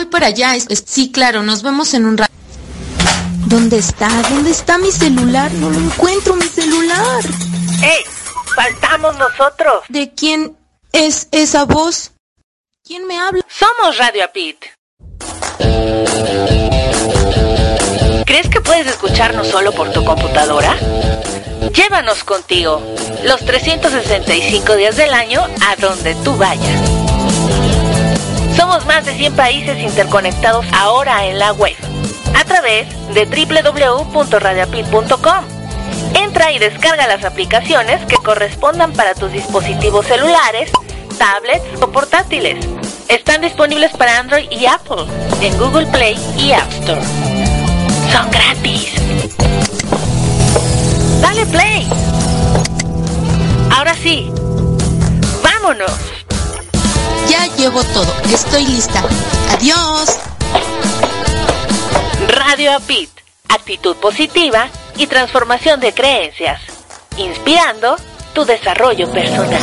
voy para allá. sí, claro, nos vemos en un rato. ¿Dónde está? ¿Dónde está mi celular? No lo encuentro, mi celular. ¡Ey! Faltamos nosotros. ¿De quién es esa voz? ¿Quién me habla? Somos Radio Apit. ¿Crees que puedes escucharnos solo por tu computadora? Llévanos contigo los 365 días del año a donde tú vayas. Somos más de 100 países interconectados ahora en la web a través de www.radiapit.com. Entra y descarga las aplicaciones que correspondan para tus dispositivos celulares, tablets o portátiles. Están disponibles para Android y Apple en Google Play y App Store. Son gratis. Dale play. Ahora sí, vámonos. Ya llevo todo, estoy lista. Adiós. Radio Apit, actitud positiva y transformación de creencias, inspirando tu desarrollo personal.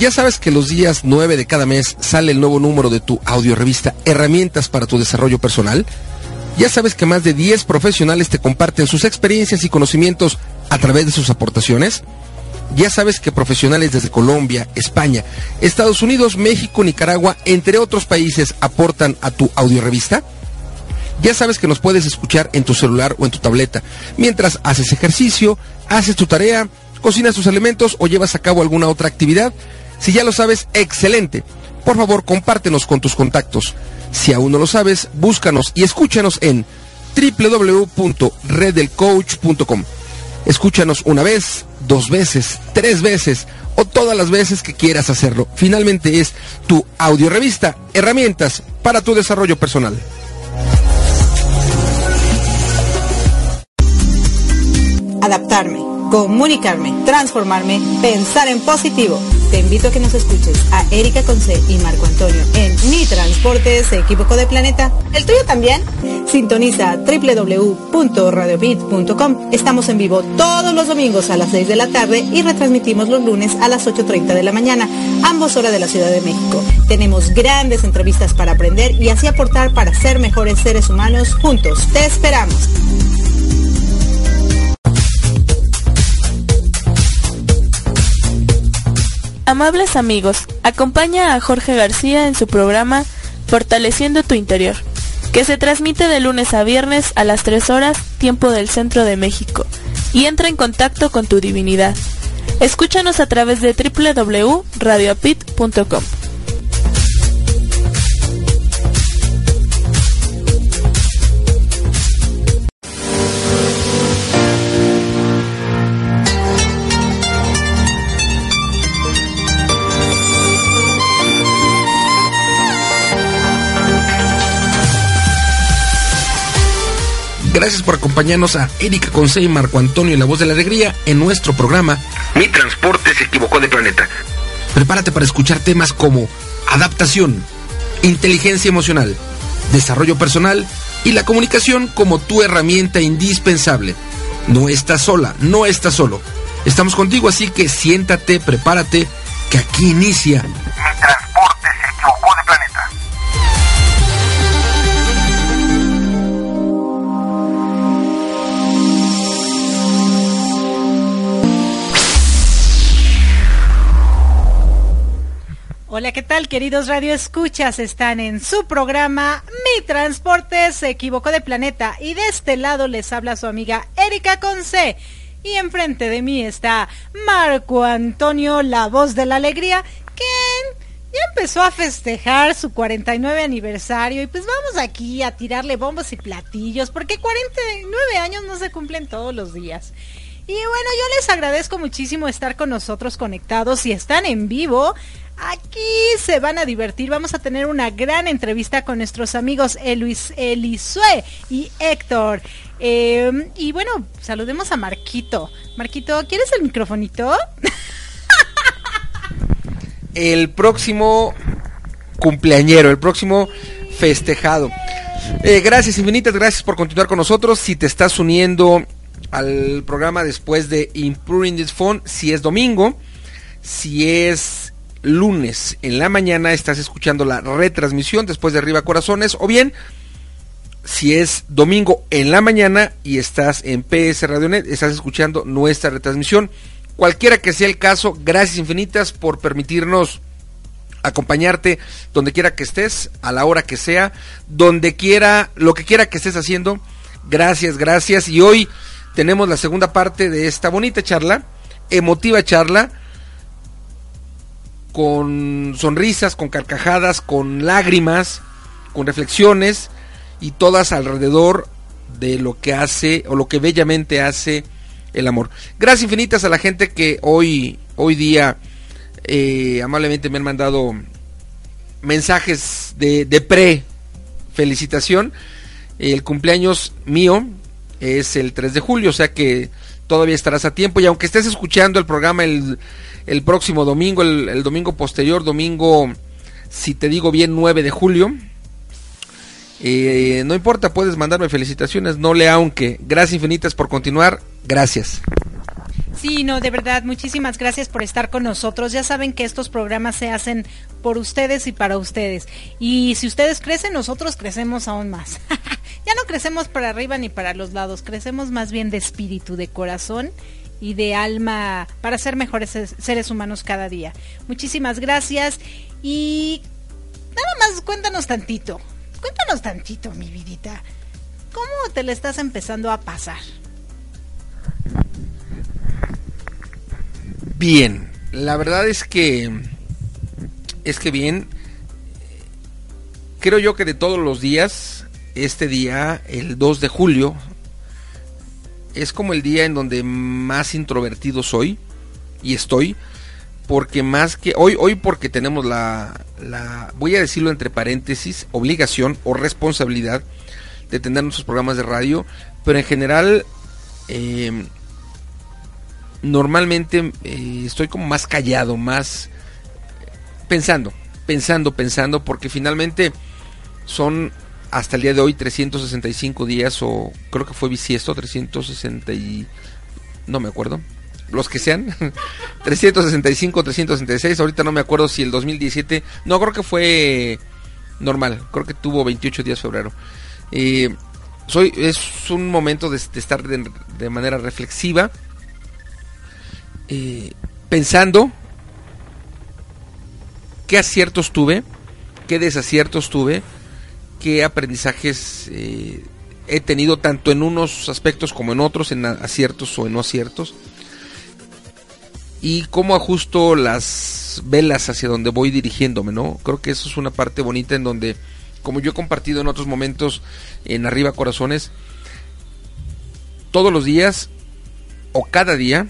Ya sabes que los días 9 de cada mes sale el nuevo número de tu audiorevista Herramientas para tu desarrollo personal. Ya sabes que más de 10 profesionales te comparten sus experiencias y conocimientos a través de sus aportaciones. Ya sabes que profesionales desde Colombia, España, Estados Unidos, México, Nicaragua, entre otros países aportan a tu audiorevista. Ya sabes que nos puedes escuchar en tu celular o en tu tableta mientras haces ejercicio, haces tu tarea, cocinas tus alimentos o llevas a cabo alguna otra actividad. Si ya lo sabes, excelente. Por favor, compártenos con tus contactos. Si aún no lo sabes, búscanos y escúchanos en www.redelcoach.com. Escúchanos una vez, dos veces, tres veces o todas las veces que quieras hacerlo. Finalmente es tu audiorevista, herramientas para tu desarrollo personal. Adaptarme comunicarme, transformarme, pensar en positivo. Te invito a que nos escuches a Erika Conce y Marco Antonio en Mi Transporte se equivocó de planeta. ¿El tuyo también? Sintoniza www.radiobit.com. Estamos en vivo todos los domingos a las 6 de la tarde y retransmitimos los lunes a las 8.30 de la mañana, ambos horas de la Ciudad de México. Tenemos grandes entrevistas para aprender y así aportar para ser mejores seres humanos juntos. Te esperamos. Amables amigos, acompaña a Jorge García en su programa Fortaleciendo tu Interior, que se transmite de lunes a viernes a las 3 horas, tiempo del centro de México, y entra en contacto con tu divinidad. Escúchanos a través de www.radioapit.com. Gracias por acompañarnos a Erika Conce y Marco Antonio y la voz de la alegría en nuestro programa Mi transporte se equivocó de planeta. Prepárate para escuchar temas como adaptación, inteligencia emocional, desarrollo personal y la comunicación como tu herramienta indispensable. No estás sola, no estás solo. Estamos contigo, así que siéntate, prepárate, que aquí inicia Hola, ¿qué tal, queridos Radio Escuchas? Están en su programa Mi Transporte se equivocó de planeta y de este lado les habla su amiga Erika Conce. Y enfrente de mí está Marco Antonio, la voz de la alegría, quien ya empezó a festejar su 49 aniversario y pues vamos aquí a tirarle bombos y platillos porque 49 años no se cumplen todos los días. Y bueno, yo les agradezco muchísimo estar con nosotros conectados. Si están en vivo, Aquí se van a divertir. Vamos a tener una gran entrevista con nuestros amigos Eluis, Elisue y Héctor. Em, y bueno, saludemos a Marquito. Marquito, ¿quieres el microfonito? el próximo cumpleañero, el próximo festejado. Eh, gracias infinitas, gracias por continuar con nosotros. Si te estás uniendo al programa después de Improving This Phone, si es domingo, si es lunes en la mañana estás escuchando la retransmisión después de Arriba Corazones o bien si es domingo en la mañana y estás en PS Radionet, estás escuchando nuestra retransmisión. Cualquiera que sea el caso, gracias infinitas por permitirnos acompañarte donde quiera que estés, a la hora que sea, donde quiera, lo que quiera que estés haciendo. Gracias, gracias. Y hoy tenemos la segunda parte de esta bonita charla, emotiva charla, con sonrisas, con carcajadas, con lágrimas, con reflexiones y todas alrededor de lo que hace o lo que bellamente hace el amor. Gracias infinitas a la gente que hoy, hoy día eh, amablemente me han mandado mensajes de, de pre felicitación. El cumpleaños mío es el 3 de julio, o sea que todavía estarás a tiempo. Y aunque estés escuchando el programa el, el próximo domingo, el, el, domingo posterior, domingo, si te digo bien, 9 de julio, eh, no importa, puedes mandarme felicitaciones, no le aunque. Gracias infinitas por continuar, gracias. Sí, no, de verdad, muchísimas gracias por estar con nosotros. Ya saben que estos programas se hacen por ustedes y para ustedes. Y si ustedes crecen, nosotros crecemos aún más. ya no crecemos para arriba ni para los lados, crecemos más bien de espíritu, de corazón y de alma para ser mejores seres humanos cada día. Muchísimas gracias y nada más cuéntanos tantito. Cuéntanos tantito, mi vidita. ¿Cómo te le estás empezando a pasar? Bien, la verdad es que es que bien creo yo que de todos los días este día, el 2 de julio, es como el día en donde más introvertido soy y estoy porque más que hoy hoy porque tenemos la, la voy a decirlo entre paréntesis obligación o responsabilidad de tener nuestros programas de radio pero en general eh, normalmente eh, estoy como más callado más pensando pensando pensando porque finalmente son hasta el día de hoy 365 días o creo que fue bisiesto 360 y no me acuerdo los que sean, 365, 366, ahorita no me acuerdo si el 2017, no creo que fue normal, creo que tuvo 28 días febrero. Eh, soy, es un momento de, estar de, de, manera reflexiva, eh, pensando qué aciertos tuve, qué desaciertos tuve, qué aprendizajes eh, he tenido tanto en unos aspectos como en otros, en aciertos o en no aciertos y cómo ajusto las velas hacia donde voy dirigiéndome, ¿no? Creo que eso es una parte bonita en donde, como yo he compartido en otros momentos en Arriba Corazones, todos los días o cada día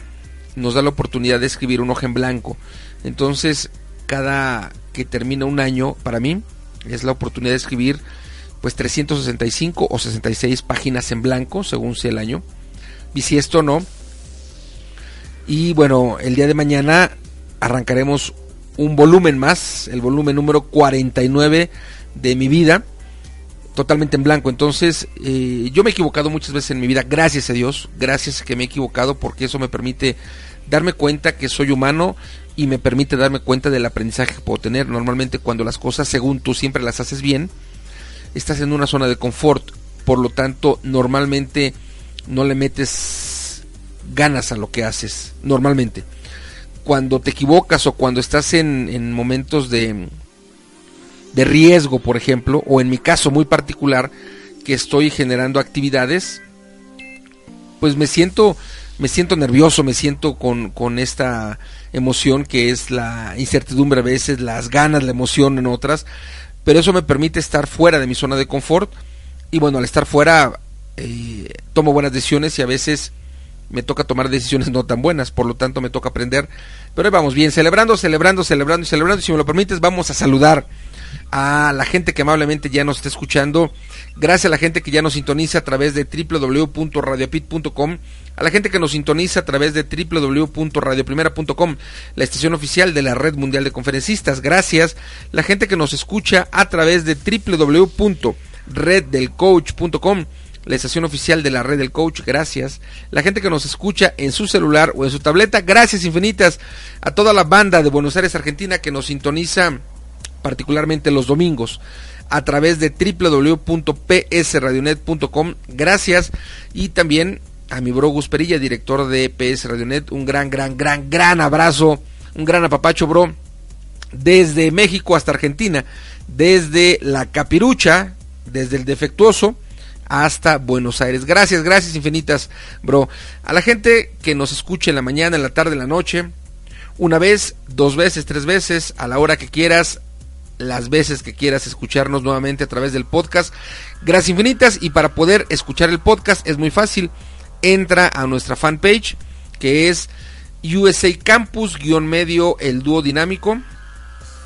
nos da la oportunidad de escribir un hoja en blanco. Entonces, cada que termina un año, para mí, es la oportunidad de escribir pues 365 o 66 páginas en blanco, según sea el año. Y si esto no, y bueno, el día de mañana arrancaremos un volumen más, el volumen número 49 de mi vida, totalmente en blanco. Entonces, eh, yo me he equivocado muchas veces en mi vida, gracias a Dios, gracias a que me he equivocado, porque eso me permite darme cuenta que soy humano y me permite darme cuenta del aprendizaje que puedo tener. Normalmente cuando las cosas, según tú, siempre las haces bien, estás en una zona de confort, por lo tanto, normalmente no le metes ganas a lo que haces normalmente. Cuando te equivocas o cuando estás en, en momentos de, de riesgo, por ejemplo, o en mi caso muy particular, que estoy generando actividades, pues me siento, me siento nervioso, me siento con, con esta emoción que es la incertidumbre a veces, las ganas, la emoción en otras, pero eso me permite estar fuera de mi zona de confort y bueno, al estar fuera eh, tomo buenas decisiones y a veces me toca tomar decisiones no tan buenas, por lo tanto me toca aprender. Pero vamos bien, celebrando, celebrando, celebrando y celebrando. Si me lo permites, vamos a saludar a la gente que amablemente ya nos está escuchando. Gracias a la gente que ya nos sintoniza a través de www.radiopit.com. A la gente que nos sintoniza a través de www.radioprimera.com, la estación oficial de la Red Mundial de Conferencistas. Gracias. La gente que nos escucha a través de www.reddelcoach.com la estación oficial de la red del coach, gracias. La gente que nos escucha en su celular o en su tableta, gracias infinitas a toda la banda de Buenos Aires, Argentina, que nos sintoniza particularmente los domingos a través de www.psradionet.com. Gracias. Y también a mi bro Gus Perilla, director de PS Radionet, un gran, gran, gran, gran abrazo, un gran apapacho, bro, desde México hasta Argentina, desde la capirucha, desde el defectuoso hasta Buenos Aires. Gracias, gracias infinitas, bro. A la gente que nos escuche en la mañana, en la tarde, en la noche, una vez, dos veces, tres veces, a la hora que quieras, las veces que quieras escucharnos nuevamente a través del podcast. Gracias infinitas y para poder escuchar el podcast es muy fácil. Entra a nuestra fanpage que es USA Campus-medio el dúo dinámico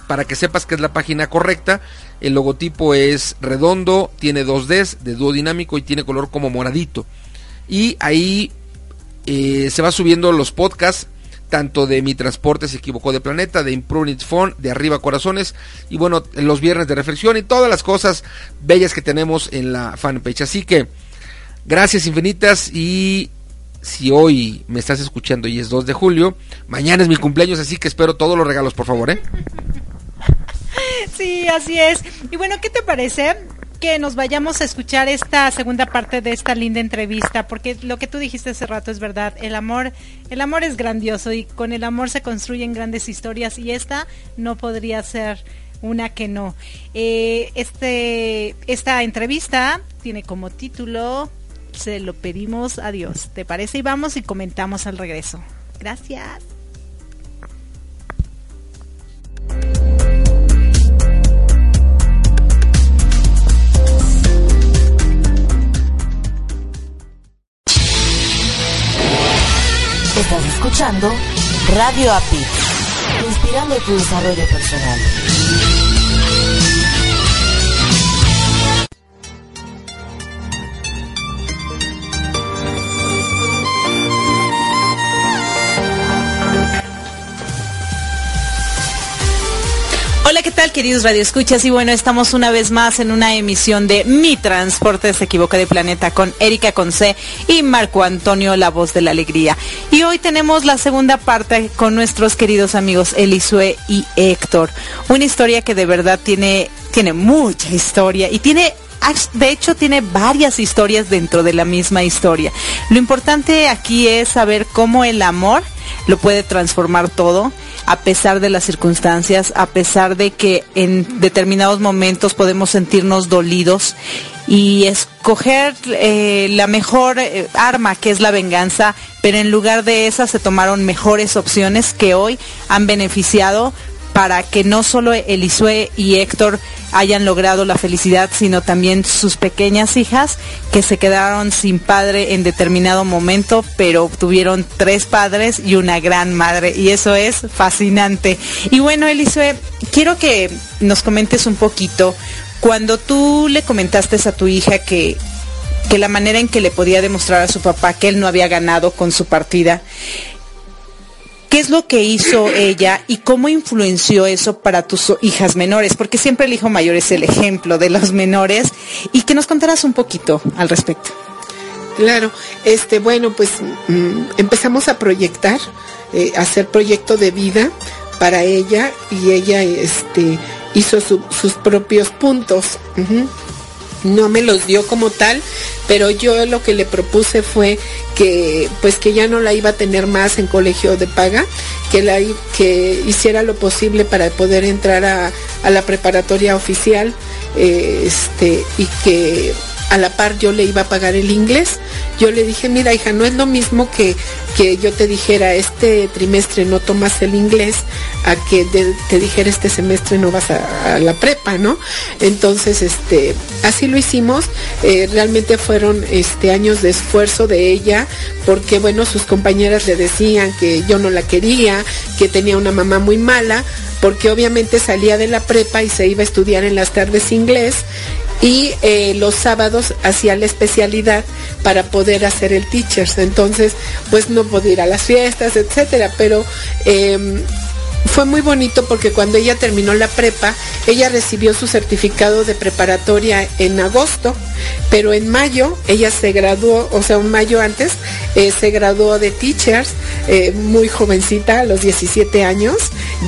para que sepas que es la página correcta. El logotipo es redondo, tiene dos Ds de dúo dinámico y tiene color como moradito. Y ahí eh, se va subiendo los podcasts tanto de Mi Transporte se equivocó de planeta, de Improving Phone, de Arriba Corazones y bueno, los viernes de reflexión y todas las cosas bellas que tenemos en la fanpage. Así que gracias infinitas y si hoy me estás escuchando y es 2 de julio, mañana es mi cumpleaños, así que espero todos los regalos, por favor, ¿eh? Sí, así es. Y bueno, ¿qué te parece que nos vayamos a escuchar esta segunda parte de esta linda entrevista, porque lo que tú dijiste hace rato es verdad, el amor, el amor es grandioso y con el amor se construyen grandes historias y esta no podría ser una que no. Eh, este, esta entrevista tiene como título Se lo pedimos a Dios. ¿Te parece? Y vamos y comentamos al regreso. Gracias. Estás escuchando Radio API, inspirando tu desarrollo personal. Hola, ¿qué tal, queridos radioescuchas? Y bueno, estamos una vez más en una emisión de Mi Transporte se equivoca de planeta con Erika Conce y Marco Antonio, la voz de la alegría. Y hoy tenemos la segunda parte con nuestros queridos amigos Elisue y Héctor. Una historia que de verdad tiene, tiene mucha historia y tiene de hecho tiene varias historias dentro de la misma historia. Lo importante aquí es saber cómo el amor lo puede transformar todo a pesar de las circunstancias, a pesar de que en determinados momentos podemos sentirnos dolidos. Y escoger eh, la mejor eh, arma que es la venganza, pero en lugar de esa se tomaron mejores opciones que hoy han beneficiado para que no solo Elisue y Héctor hayan logrado la felicidad, sino también sus pequeñas hijas que se quedaron sin padre en determinado momento, pero tuvieron tres padres y una gran madre. Y eso es fascinante. Y bueno, Elisue, quiero que nos comentes un poquito, cuando tú le comentaste a tu hija que, que la manera en que le podía demostrar a su papá que él no había ganado con su partida, ¿Qué es lo que hizo ella y cómo influenció eso para tus hijas menores? Porque siempre el hijo mayor es el ejemplo de los menores y que nos contarás un poquito al respecto. Claro, este, bueno, pues mm, empezamos a proyectar, eh, hacer proyecto de vida para ella y ella, este, hizo sus propios puntos no me los dio como tal, pero yo lo que le propuse fue que pues que ya no la iba a tener más en colegio de paga, que la que hiciera lo posible para poder entrar a, a la preparatoria oficial, eh, este, y que a la par yo le iba a pagar el inglés. Yo le dije, mira hija, no es lo mismo que, que yo te dijera, este trimestre no tomas el inglés, a que te dijera, este semestre no vas a, la prepa, ¿no? Entonces, este, así lo hicimos. Eh, realmente fueron este, años de esfuerzo de ella, porque bueno, sus compañeras le decían que yo no la quería, que tenía una mamá muy mala, porque obviamente salía de la prepa y se iba a estudiar en las tardes inglés y eh, los sábados hacía la especialidad para poder hacer el teachers. Entonces, pues no podía ir a las fiestas, etcétera, pero em, fue muy bonito porque cuando ella terminó la prepa, ella recibió su certificado de preparatoria en agosto, pero en mayo ella se graduó, o sea, un mayo antes, eh, se graduó de teachers, eh, muy jovencita, a los 17 años,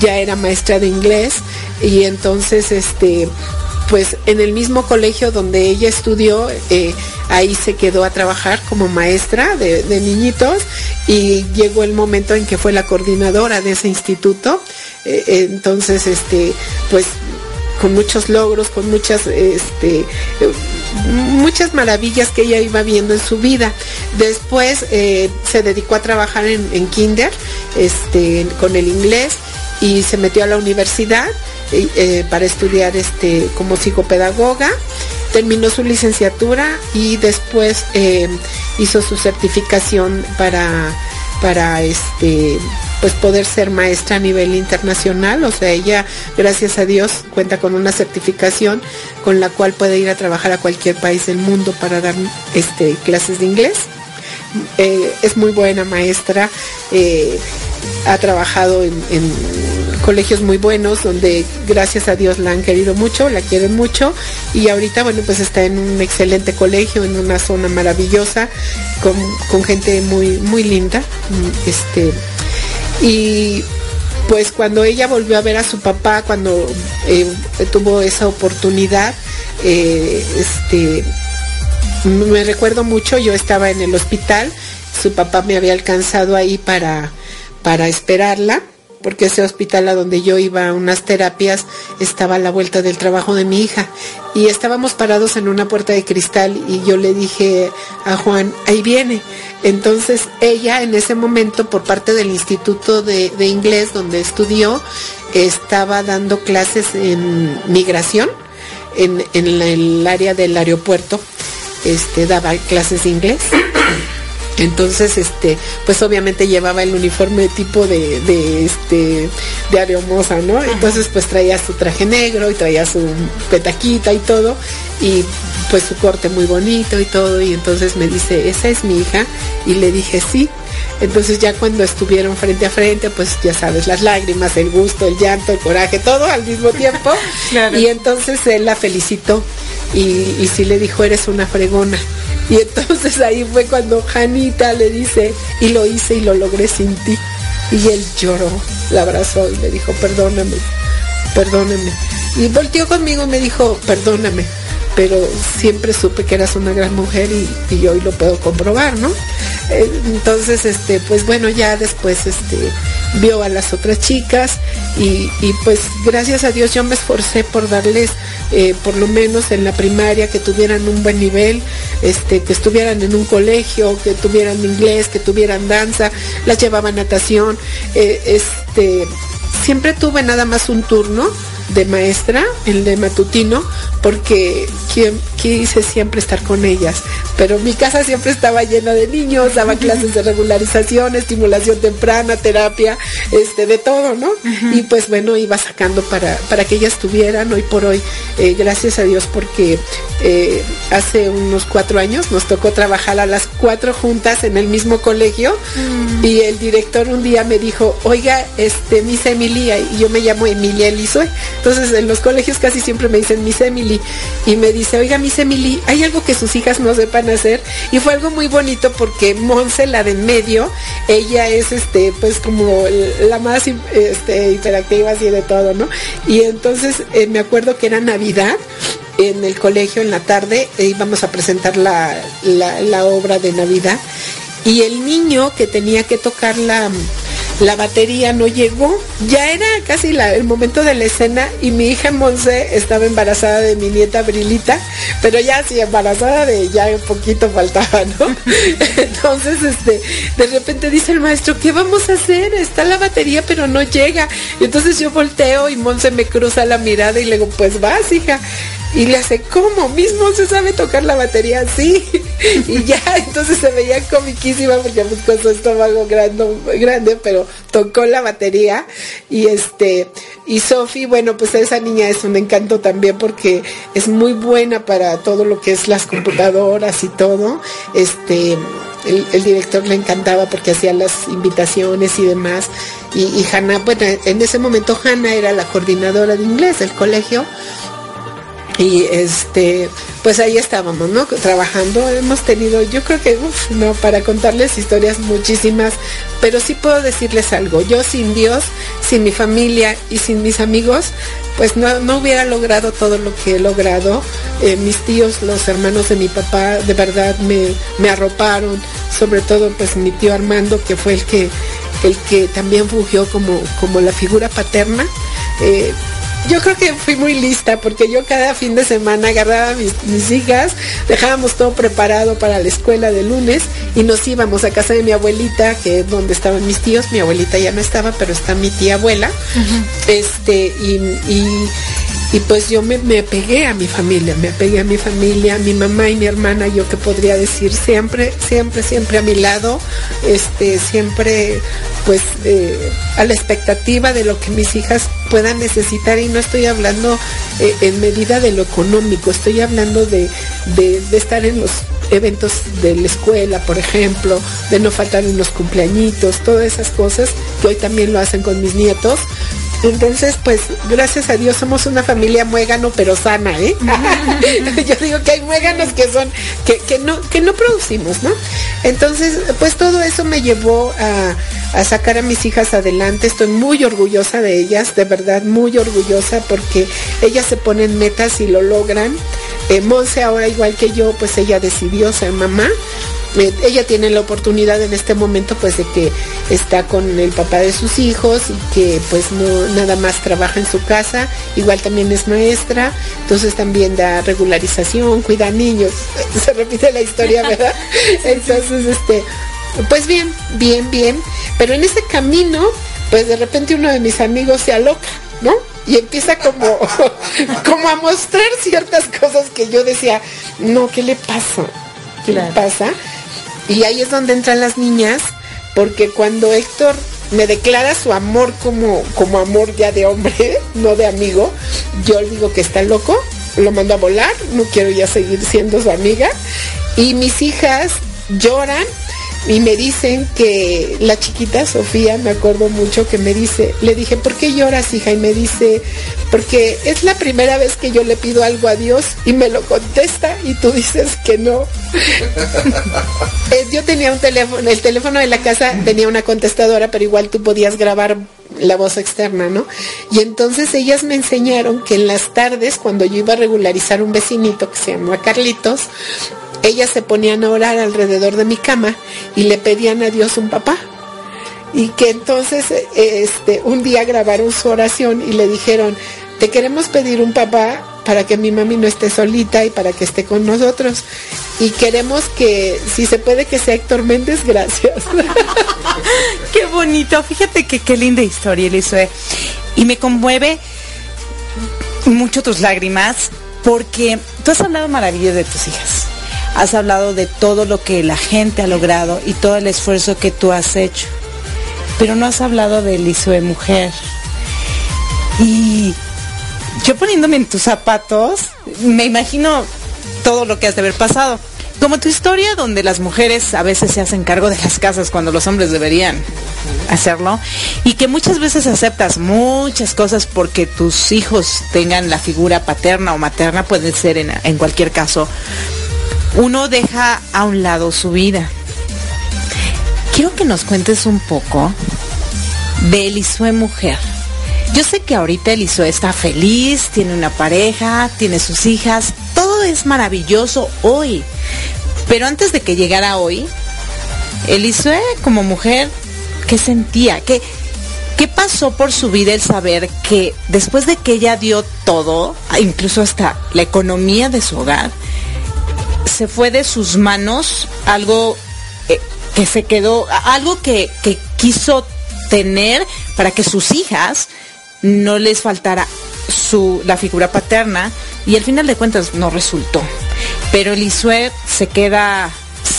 ya era maestra de inglés y entonces este pues en el mismo colegio donde ella estudió, eh, ahí se quedó a trabajar como maestra de, niñitos y llegó el momento en que fue la coordinadora de ese instituto. Eh, entonces, este, pues con muchos logros, con muchas, este, muchas maravillas que ella iba viendo en su vida. Después eh, se dedicó a trabajar en, en kinder, este, con el inglés y se metió a la universidad eh, para estudiar este, como psicopedagoga. Terminó su licenciatura y después eh, hizo su certificación para, para este, pues poder ser maestra a nivel internacional. O sea, ella, gracias a Dios, cuenta con una certificación con la cual puede ir a trabajar a cualquier país del mundo para dar este, clases de inglés. Eh, es muy buena maestra, ha trabajado en colegios muy buenos donde gracias a Dios la han querido mucho, la quieren mucho y ahorita bueno pues está en un excelente colegio, en una zona maravillosa, con, gente muy, muy linda. Mm, este, y pues cuando ella volvió a ver a su papá, cuando eh, tuvo esa oportunidad, eh, este, me recuerdo mucho, yo estaba en el hospital, su papá me había alcanzado ahí para, para esperarla porque ese hospital a donde yo iba a unas terapias estaba a la vuelta del trabajo de mi hija y estábamos parados en una puerta de cristal y yo le dije a Juan, ahí viene. Entonces ella en ese momento por parte del Instituto de, Inglés donde estudió estaba dando clases en migración en, en el área del aeropuerto, este, daba clases de inglés. Entonces, este, pues obviamente llevaba el uniforme tipo de, de este, de areomosa, ¿no? Entonces, pues traía su traje negro y traía su petaquita y todo, y pues su corte muy bonito y todo, y entonces me dice, esa es mi hija, y le dije, sí. Entonces ya cuando estuvieron frente a frente, pues ya sabes, las lágrimas, el gusto, el llanto, el coraje, todo al mismo tiempo. Y entonces él la felicitó y, y sí le dijo, eres una fregona. Y entonces ahí fue cuando Janita le dice, y lo hice y lo logré sin ti. Y él lloró, la abrazó y le dijo, perdóname, perdóname. Y volteó conmigo y me dijo, perdóname, pero siempre supe que eras una gran mujer y, y hoy lo puedo comprobar, ¿no? Entonces, este, pues bueno, ya después este, vio a las otras chicas y, pues gracias a Dios yo me esforcé por darles, eh, por lo menos en la primaria, que tuvieran un buen nivel, este, que estuvieran en un colegio, que tuvieran inglés, que tuvieran danza, las llevaba natación, eh, este, siempre tuve nada más un turno de maestra, el de matutino, porque quise siempre estar con ellas. Pero mi casa siempre estaba llena de niños, daba clases de regularización, estimulación temprana, terapia, este, de todo, ¿no? Y pues bueno, iba sacando para, para que ellas tuvieran hoy por hoy, eh, gracias a Dios, porque eh, hace unos cuatro años nos tocó trabajar a las cuatro juntas en el mismo colegio mm. y el director un día me dijo, oiga, este, Miss Emilia, y yo me llamo Emilia Elizoe. Entonces en los colegios casi siempre me dicen Miss Emily y me dice, oiga Miss Emily, ¿hay algo que sus hijas no sepan hacer? Y fue algo muy bonito porque Monse, la de en medio, ella es este, pues como la más este, interactiva así de todo, ¿no? Y entonces eh, me acuerdo que era Navidad en el colegio en la tarde e íbamos a presentar la, la obra de Navidad y el niño que tenía que tocar la la batería no llegó. Ya era casi el momento de la escena y mi hija Monse estaba embarazada de mi nieta Brilita, pero ya sí embarazada de ya un poquito faltaba, ¿no? Entonces, este, de repente dice el maestro, ¿qué vamos a hacer? Está la batería, pero no llega. entonces yo volteo y Monse me cruza la mirada y le digo, pues vas, hija. Y le hace, ¿cómo? Mismo se sabe tocar la batería así. y ya, entonces se veía comiquísima porque pues su estómago grande, grande, pero tocó la batería. Y este, y Sophie, bueno, pues esa niña es un encanto también porque es muy buena para todo lo que es las computadoras y todo. Este, el, director le encantaba porque hacía las invitaciones y demás. Y, y Hanna, bueno, en ese momento Hanna era la coordinadora de inglés del colegio. Y este, pues ahí estábamos, ¿no? Trabajando. Hemos tenido, yo creo que, uf, no, para contarles historias muchísimas, pero sí puedo decirles algo. Yo sin Dios, sin mi familia y sin mis amigos, pues no, no hubiera logrado todo lo que he logrado. Eh, mis tíos, los hermanos de mi papá, de verdad me, me arroparon, sobre todo pues mi tío Armando, que fue el que, el que también fungió como, como la figura paterna. Eh, yo creo que fui muy lista porque yo cada fin de semana agarraba a mis, mis, hijas, dejábamos todo preparado para la escuela de lunes y nos íbamos a casa de mi abuelita, que es donde estaban mis tíos, mi abuelita ya no estaba, pero está mi tía abuela, uh -huh. este, y, y, y, pues yo me, me pegué a mi familia, me pegué a mi familia, mi mamá y mi hermana, yo que podría decir siempre, siempre, siempre a mi lado, este, siempre pues eh, a la expectativa de lo que mis hijas puedan necesitar y no estoy hablando eh, en medida de lo económico, estoy hablando de, de, estar en los eventos de la escuela, por ejemplo, de no faltar en los cumpleañitos, todas esas cosas que hoy también lo hacen con mis nietos. Entonces, pues, gracias a Dios somos una familia muégano pero sana, ¿eh? Yo digo que hay muéganos que son, que, que, no, que no producimos, ¿no? Entonces, pues todo eso me llevó a, a sacar a mis hijas adelante. Estoy muy orgullosa de ellas, de verdad, muy orgullosa porque ellas se ponen metas y lo logran. Eh, Monse ahora igual que yo, pues ella decidió ser mamá. Eh, ella tiene la oportunidad en este momento pues de que está con el papá de sus hijos y que pues no nada más trabaja en su casa, igual también es maestra, entonces también da regularización, cuida niños, se repite la historia, ¿verdad? Entonces, este, pues bien, bien, bien, pero en ese camino, pues de repente uno de mis amigos se aloca, ¿no? y empieza como, como a mostrar ciertas cosas que yo decía, no, ¿qué le pasa? ¿Qué claro. le pasa? Y ahí es donde entran las niñas, porque cuando Héctor me declara su amor como, como amor ya de hombre, no de amigo, yo le digo que está loco, lo mando a volar, no quiero ya seguir siendo su amiga. Y mis hijas lloran y me dicen que la chiquita Sofía, me acuerdo mucho que me dice, le dije, ¿por qué lloras, hija? Y me dice, porque es la primera vez que yo le pido algo a Dios y me lo contesta y tú dices que no. yo tenía un teléfono, el teléfono de la casa tenía una contestadora, pero igual tú podías grabar la voz externa, ¿no? Y entonces ellas me enseñaron que en las tardes, cuando yo iba a regularizar un vecinito que se llama Carlitos, ellas se ponían a orar alrededor de mi cama y le pedían a Dios un papá. Y que entonces este, un día grabaron su oración y le dijeron, te queremos pedir un papá para que mi mami no esté solita y para que esté con nosotros. Y queremos que, si se puede, que sea Héctor Méndez, gracias. qué bonito, fíjate que qué linda historia, Elisue. Y me conmueve mucho tus lágrimas porque tú has hablado maravillas de tus hijas has hablado de todo lo que la gente ha logrado y todo el esfuerzo que tú has hecho. Pero no has hablado de Elisue mujer. Y yo poniéndome en tus zapatos, me imagino todo lo que has de haber pasado. Como tu historia donde las mujeres a veces se hacen cargo de las casas cuando los hombres deberían hacerlo y que muchas veces aceptas muchas cosas porque tus hijos tengan la figura paterna o materna, puede ser en cualquier caso, uno deja a un lado su vida. Quiero que nos cuentes un poco de Elisue Mujer. Yo sé que ahorita Elisue está feliz, tiene una pareja, tiene sus hijas, todo es maravilloso hoy. Pero antes de que llegara hoy, Elisue como mujer, ¿qué sentía? ¿Qué, ¿Qué pasó por su vida el saber que después de que ella dio todo, incluso hasta la economía de su hogar, se fue de sus manos algo eh, que se quedó, algo que, que, quiso tener para que sus hijas no les faltara su, la figura paterna y al final de cuentas no resultó. Pero Elisue se queda,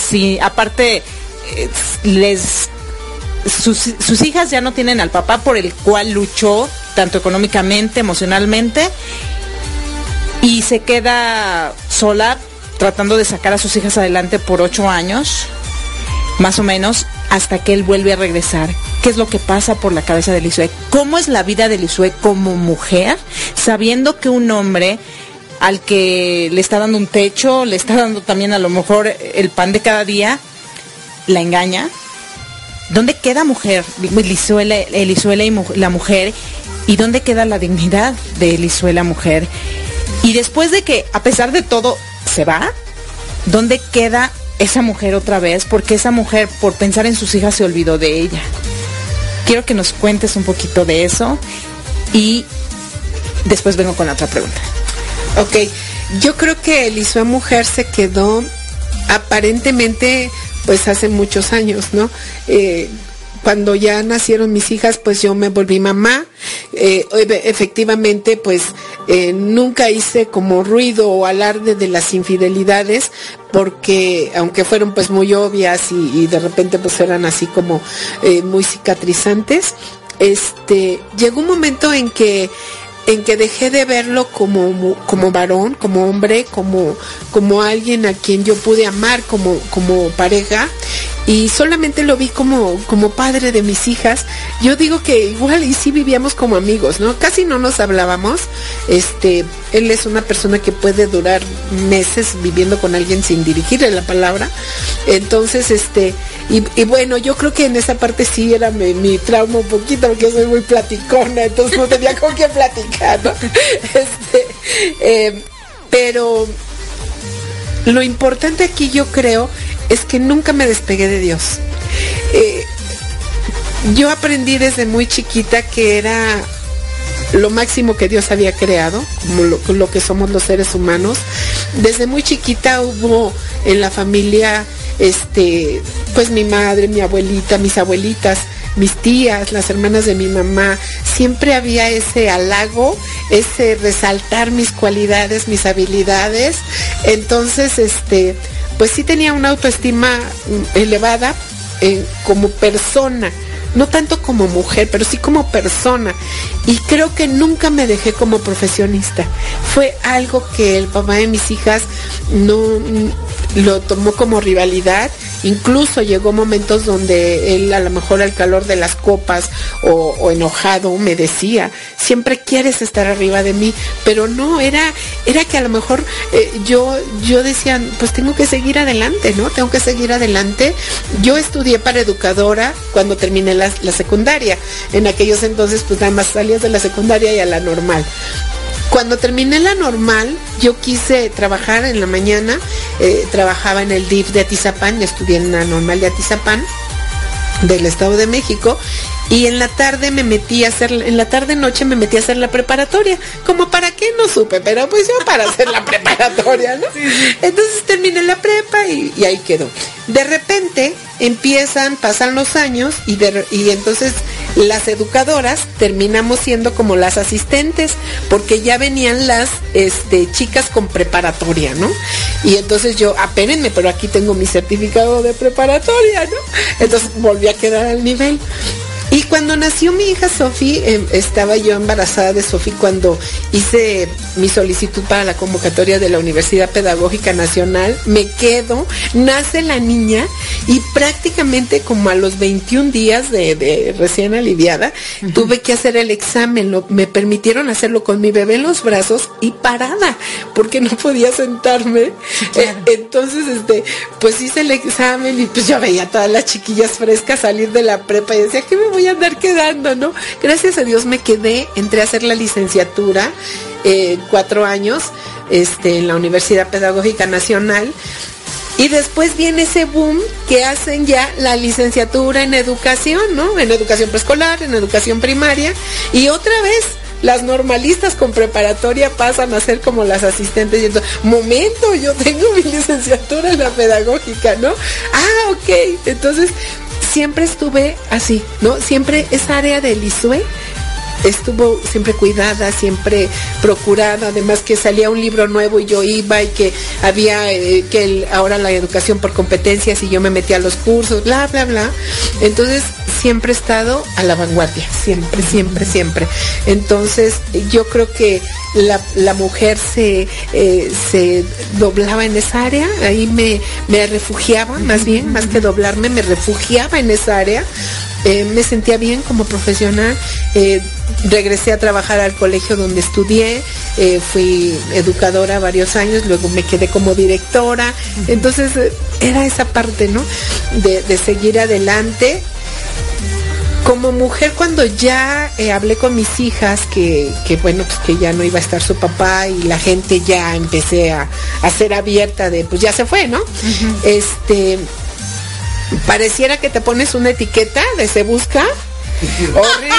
sí, aparte, eh, les, sus, sus hijas ya no tienen al papá por el cual luchó, tanto económicamente, emocionalmente, y se queda sola tratando de sacar a sus hijas adelante por ocho años. más o menos, hasta que él vuelve a regresar. ¿Qué es lo que pasa por la cabeza de Lisue? ¿Cómo es la vida de Lisue como mujer, sabiendo que un hombre al que le está dando un techo, le está dando también a lo mejor el pan de cada día, la engaña? ¿Dónde queda mujer, Elisuela y la mujer? ¿Y dónde queda la dignidad de Elisuela mujer? Y después de que, a pesar de todo, se va, ¿dónde queda esa mujer otra vez? Porque esa mujer, por pensar en sus hijas, se olvidó de ella. Quiero que nos cuentes un poquito de eso y después vengo con la otra pregunta. Ok, yo creo que Elisua Mujer se quedó aparentemente pues hace muchos años, ¿no? Eh, cuando ya nacieron mis hijas, pues yo me volví mamá. Eh, efectivamente, pues eh, nunca hice como ruido o alarde de las infidelidades, porque aunque fueron pues muy obvias y, de repente pues eran así como muy cicatrizantes, este, llegó un momento en que en que dejé de verlo como, como varón, como hombre, como, como alguien a quien yo pude amar como, como pareja y solamente lo vi como, como padre de mis hijas. Yo digo que igual y sí vivíamos como amigos, ¿no? Casi no nos hablábamos. Este, él es una persona que puede durar meses viviendo con alguien sin dirigirle la palabra. Entonces, este, y, bueno, yo creo que en esa parte sí era mi, trauma un poquito, porque soy muy platicona, entonces no tenía con qué platicar, ¿no? Este, eh, pero lo importante aquí yo creo es que nunca me despegué de Dios. Eh, yo aprendí desde muy chiquita que era lo máximo que Dios había creado, como lo, que somos los seres humanos. Desde muy chiquita hubo en la familia, este, pues mi madre, mi abuelita, mis abuelitas, mis tías, las hermanas de mi mamá, siempre había ese halago, ese resaltar mis cualidades, mis habilidades. Entonces, este, pues sí tenía una autoestima mm, elevada eh, como persona, no tanto como mujer, pero sí como persona. Y creo que nunca me dejé como profesionista. Fue algo que el papá de mis hijas no mm, lo tomó como rivalidad Incluso llegó momentos donde él a lo mejor al calor de las copas o, enojado me decía, siempre quieres estar arriba de mí, pero no, era, era que a lo mejor eh, yo, yo decía, pues tengo que seguir adelante, ¿no? Tengo que seguir adelante. Yo estudié para educadora cuando terminé la, la secundaria. En aquellos entonces, pues nada más salías de la secundaria y a la normal. Cuando terminé la normal, yo quise trabajar en la mañana, eh, trabajaba en el DIF de Atizapán, estudié en la normal de Atizapán del Estado de México y en la tarde me metí a hacer, en la tarde noche me metí a hacer la preparatoria. Como para qué no supe, pero pues yo para hacer la preparatoria, ¿no? Entonces terminé la prepa y, ahí quedó. De repente empiezan, pasan los años y, y entonces las educadoras terminamos siendo como las asistentes, porque ya venían las este, chicas con preparatoria, ¿no? Y entonces yo, apérenme, pero aquí tengo mi certificado de preparatoria, ¿no? Entonces volví a quedar al nivel. Y cuando nació mi hija Sofi, em, estaba yo embarazada de Sofi cuando hice mi solicitud para la convocatoria de la Universidad Pedagógica Nacional. Me quedo, nace la niña y prácticamente como a los 21 días de, recién aliviada, tuve que hacer el examen. me permitieron hacerlo con mi bebé en los brazos y parada, porque no podía sentarme. Eh, entonces, este, pues hice el examen y pues yo veía a todas las chiquillas frescas salir de la prepa y decía, ¿qué me voy andar quedando, ¿no? Gracias a Dios me quedé, entré a hacer la licenciatura eh, cuatro años este, en la Universidad Pedagógica Nacional. Y después viene ese boom que hacen ya la licenciatura en educación, ¿no? En educación preescolar, en educación primaria. Y otra vez las normalistas con preparatoria pasan a ser como las asistentes y entonces, momento, yo tengo mi licenciatura en la pedagógica, ¿no? Ah, ok. Entonces, siempre estuve así, ¿no? Siempre esa área del ISUE estuvo siempre cuidada, siempre procurada, además que salía un libro nuevo y yo iba y que había eh, que ahora la educación por competencias y yo me metía a los cursos, bla, bla, bla. Entonces siempre he estado a la vanguardia, siempre, siempre, siempre. Entonces, yo creo que la, la mujer se, eh, se doblaba en esa área, ahí me, me refugiaba, más bien, más que doblarme, me refugiaba en esa área. Eh, me sentía bien como profesional. Eh, regresé a trabajar al colegio donde estudié, eh, fui educadora varios años, luego me quedé como directora. Entonces era esa parte, ¿no? De, de seguir adelante. Como mujer, cuando ya eh, hablé con mis hijas, que, que, bueno, pues que ya no iba a estar su papá y la gente ya empecé a, a ser abierta de, pues ya se fue, ¿no? Este, pareciera que te pones una etiqueta de se busca. Horrible.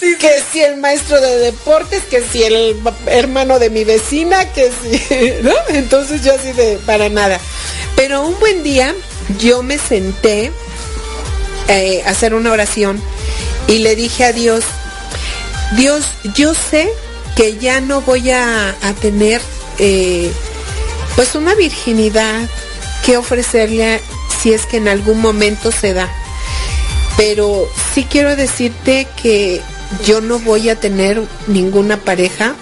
que si el maestro de deportes, que si el hermano de mi vecina, que si, ¿no? Entonces yo así de, para nada. Pero un buen día yo me senté eh, hacer una oración y le dije a Dios, Dios, yo sé que ya no voy a, a tener eh, pues una virginidad que ofrecerle si es que en algún momento se da. Pero sí quiero decirte que yo no voy a tener ninguna pareja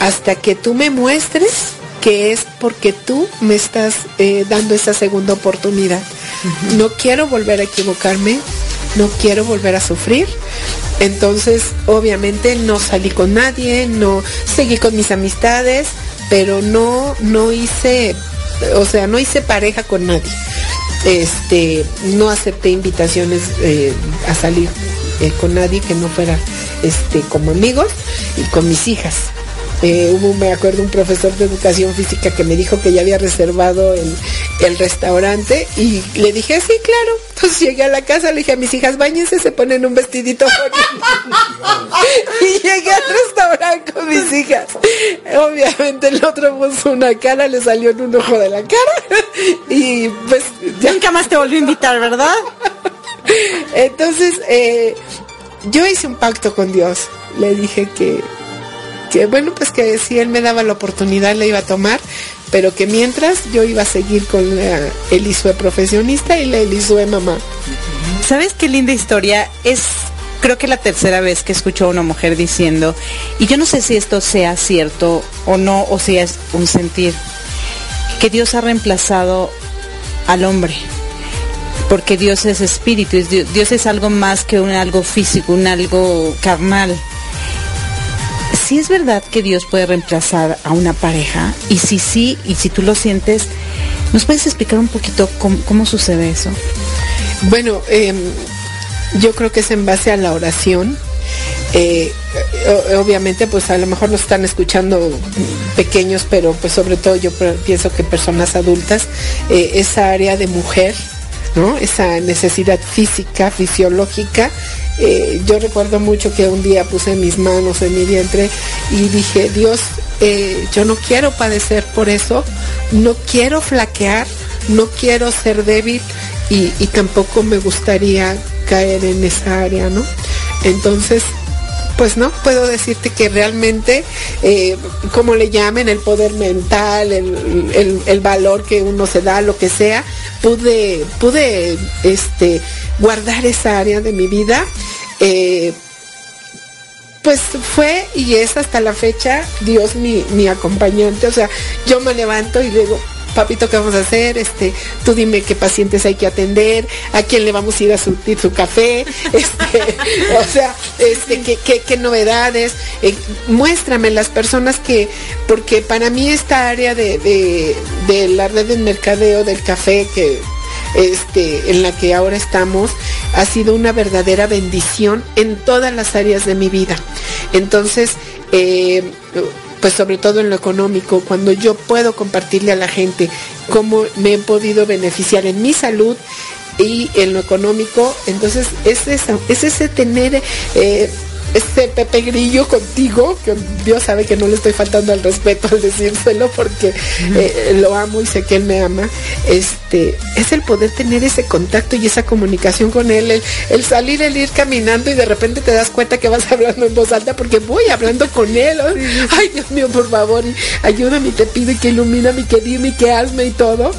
hasta que tú me muestres que es porque tú me estás eh, dando esa segunda oportunidad. No quiero volver a equivocarme, no quiero volver a sufrir. Entonces, obviamente no salí con nadie, no seguí con mis amistades, pero no, no hice, o sea, no hice pareja con nadie. Este, no acepté invitaciones eh, a salir eh, con nadie que no fuera este, como amigos y con mis hijas. Eh, hubo, me acuerdo, un profesor de educación física que me dijo que ya había reservado el, el restaurante y le dije, sí, claro. Entonces llegué a la casa, le dije a mis hijas, bañense, se ponen un vestidito y llegué al restaurante con mis hijas. Obviamente el otro puso una cara, le salió en un ojo de la cara y pues... Ya. Nunca más te volvió a invitar, ¿verdad? Entonces, eh, yo hice un pacto con Dios. Le dije que que bueno, pues que si él me daba la oportunidad le iba a tomar, pero que mientras yo iba a seguir con la Elisue profesionista y la Elisue mamá. ¿Sabes qué linda historia? Es creo que la tercera vez que escucho a una mujer diciendo, y yo no sé si esto sea cierto o no, o si es un sentir, que Dios ha reemplazado al hombre. Porque Dios es espíritu, Dios es algo más que un algo físico, un algo carnal si es verdad que Dios puede reemplazar a una pareja y si sí, y si tú lo sientes, ¿nos puedes explicar un poquito cómo, sucede eso? Bueno, eh, yo creo que es en base a la oración. Eh, obviamente pues a lo mejor nos están escuchando pequeños pero pues sobre todo yo pienso que personas adultas eh, esa área de mujer ¿no? esa necesidad física fisiológica eh, yo recuerdo mucho que un día puse mis manos en mi vientre y dije, Dios, eh, yo no quiero padecer por eso, no quiero flaquear, no quiero ser débil y, y tampoco me gustaría caer en esa área, ¿no? Entonces, pues no, puedo decirte que realmente, eh, como le llamen, el poder mental, el, el, valor que uno se da, lo que sea, pude, pude este, guardar esa área de mi vida. Eh, pues fue y es hasta la fecha Dios mi, mi acompañante. O sea, yo me levanto y digo, papito, ¿qué vamos a hacer? Este, tú dime qué pacientes hay que atender, a quién le vamos a ir a surtir su café, este, o sea, este, qué, novedades, eh, muéstrame las personas que, porque para mí esta área de, de, la red de mercadeo del café que este, en la que ahora estamos ha sido una verdadera bendición en todas las áreas de mi vida. Entonces, eh, pues sobre todo en lo económico, cuando yo puedo compartirle a la gente cómo me he podido beneficiar en mi salud y en lo económico, entonces es, esa, es ese tener eh, este Pepe Grillo contigo, que Dios sabe que no le estoy faltando al respeto al decírselo porque eh, lo amo y sé que él me ama, este, es el poder tener ese contacto y esa comunicación con él, el, el, salir, el ir caminando y de repente te das cuenta que vas hablando en voz alta porque voy hablando con él. Ay, Dios mío, por favor, ayúdame y te pido y que ilumíname y que dime y que hazme y todo.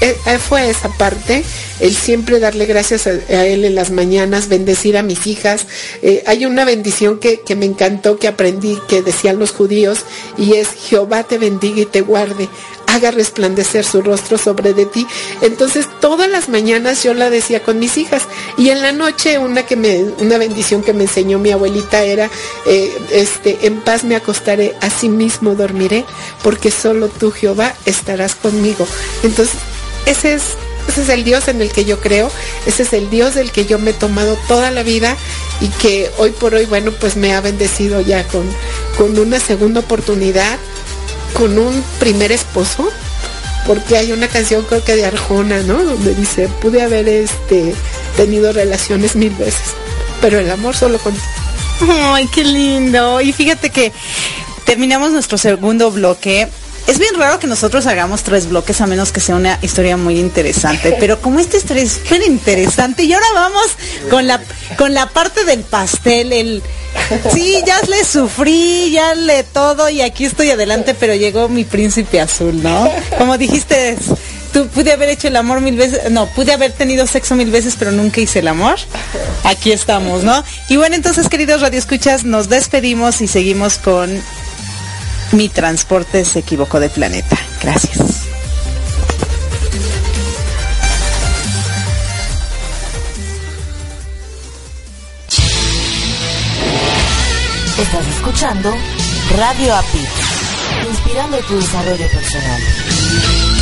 Eh, eh, fue esa parte, el siempre darle gracias a, Él en las mañanas, bendecir a mis hijas. Eh, hay una bendición que, que me encantó, que aprendí, que decían los judíos, y es Jehová te bendiga y te guarde haga resplandecer su rostro sobre de ti. Entonces todas las mañanas yo la decía con mis hijas y en la noche una que me, una bendición que me enseñó mi abuelita era, este, en paz me acostaré, así mismo dormiré, porque solo tú Jehová estarás conmigo. Entonces ese es, ese es el Dios en el que yo creo, ese es el Dios del que yo me he tomado toda la vida y que hoy por hoy, bueno, pues me ha bendecido ya con, con una segunda oportunidad, con un primer esposo, porque hay una canción creo que de Arjona, ¿no? Donde dice, pude haber este, tenido relaciones mil veces, pero el amor solo con... Ay, qué lindo. Y fíjate que terminamos nuestro segundo bloque es bien raro que nosotros hagamos tres bloques a menos que sea una historia muy interesante, pero como esta historia es súper interesante y ahora vamos con la con la parte del pastel, el sí, ya le sufrí, ya le todo y aquí estoy adelante, pero llegó mi príncipe azul, ¿no? Como dijiste, tú pude haber hecho el amor mil veces, no, pude haber tenido sexo mil veces, pero nunca hice el amor. Aquí estamos, ¿no? Y bueno, entonces, queridos radioescuchas, nos despedimos y seguimos con mi transporte se equivocó de planeta. Gracias. Estás escuchando Radio API, inspirando tu desarrollo personal.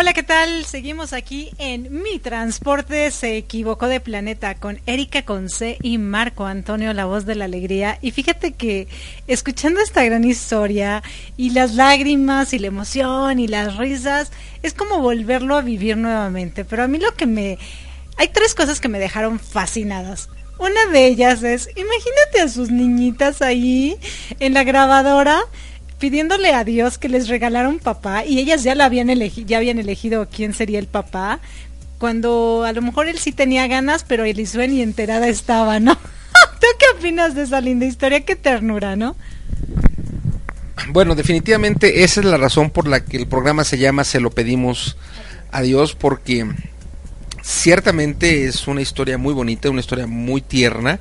Hola, ¿qué tal? Seguimos aquí en Mi Transporte se equivocó de planeta con Erika Conce y Marco Antonio, la voz de la alegría. Y fíjate que escuchando esta gran historia y las lágrimas y la emoción y las risas, es como volverlo a vivir nuevamente. Pero a mí lo que me... Hay tres cosas que me dejaron fascinadas. Una de ellas es, imagínate a sus niñitas ahí en la grabadora pidiéndole a Dios que les regalara un papá y ellas ya la habían elegido, ya habían elegido quién sería el papá, cuando a lo mejor él sí tenía ganas, pero Elisue ni enterada estaba, ¿no? ¿Tú qué opinas de esa linda historia? Qué ternura, ¿no? Bueno, definitivamente esa es la razón por la que el programa se llama Se lo pedimos a Dios, porque ciertamente es una historia muy bonita, una historia muy tierna,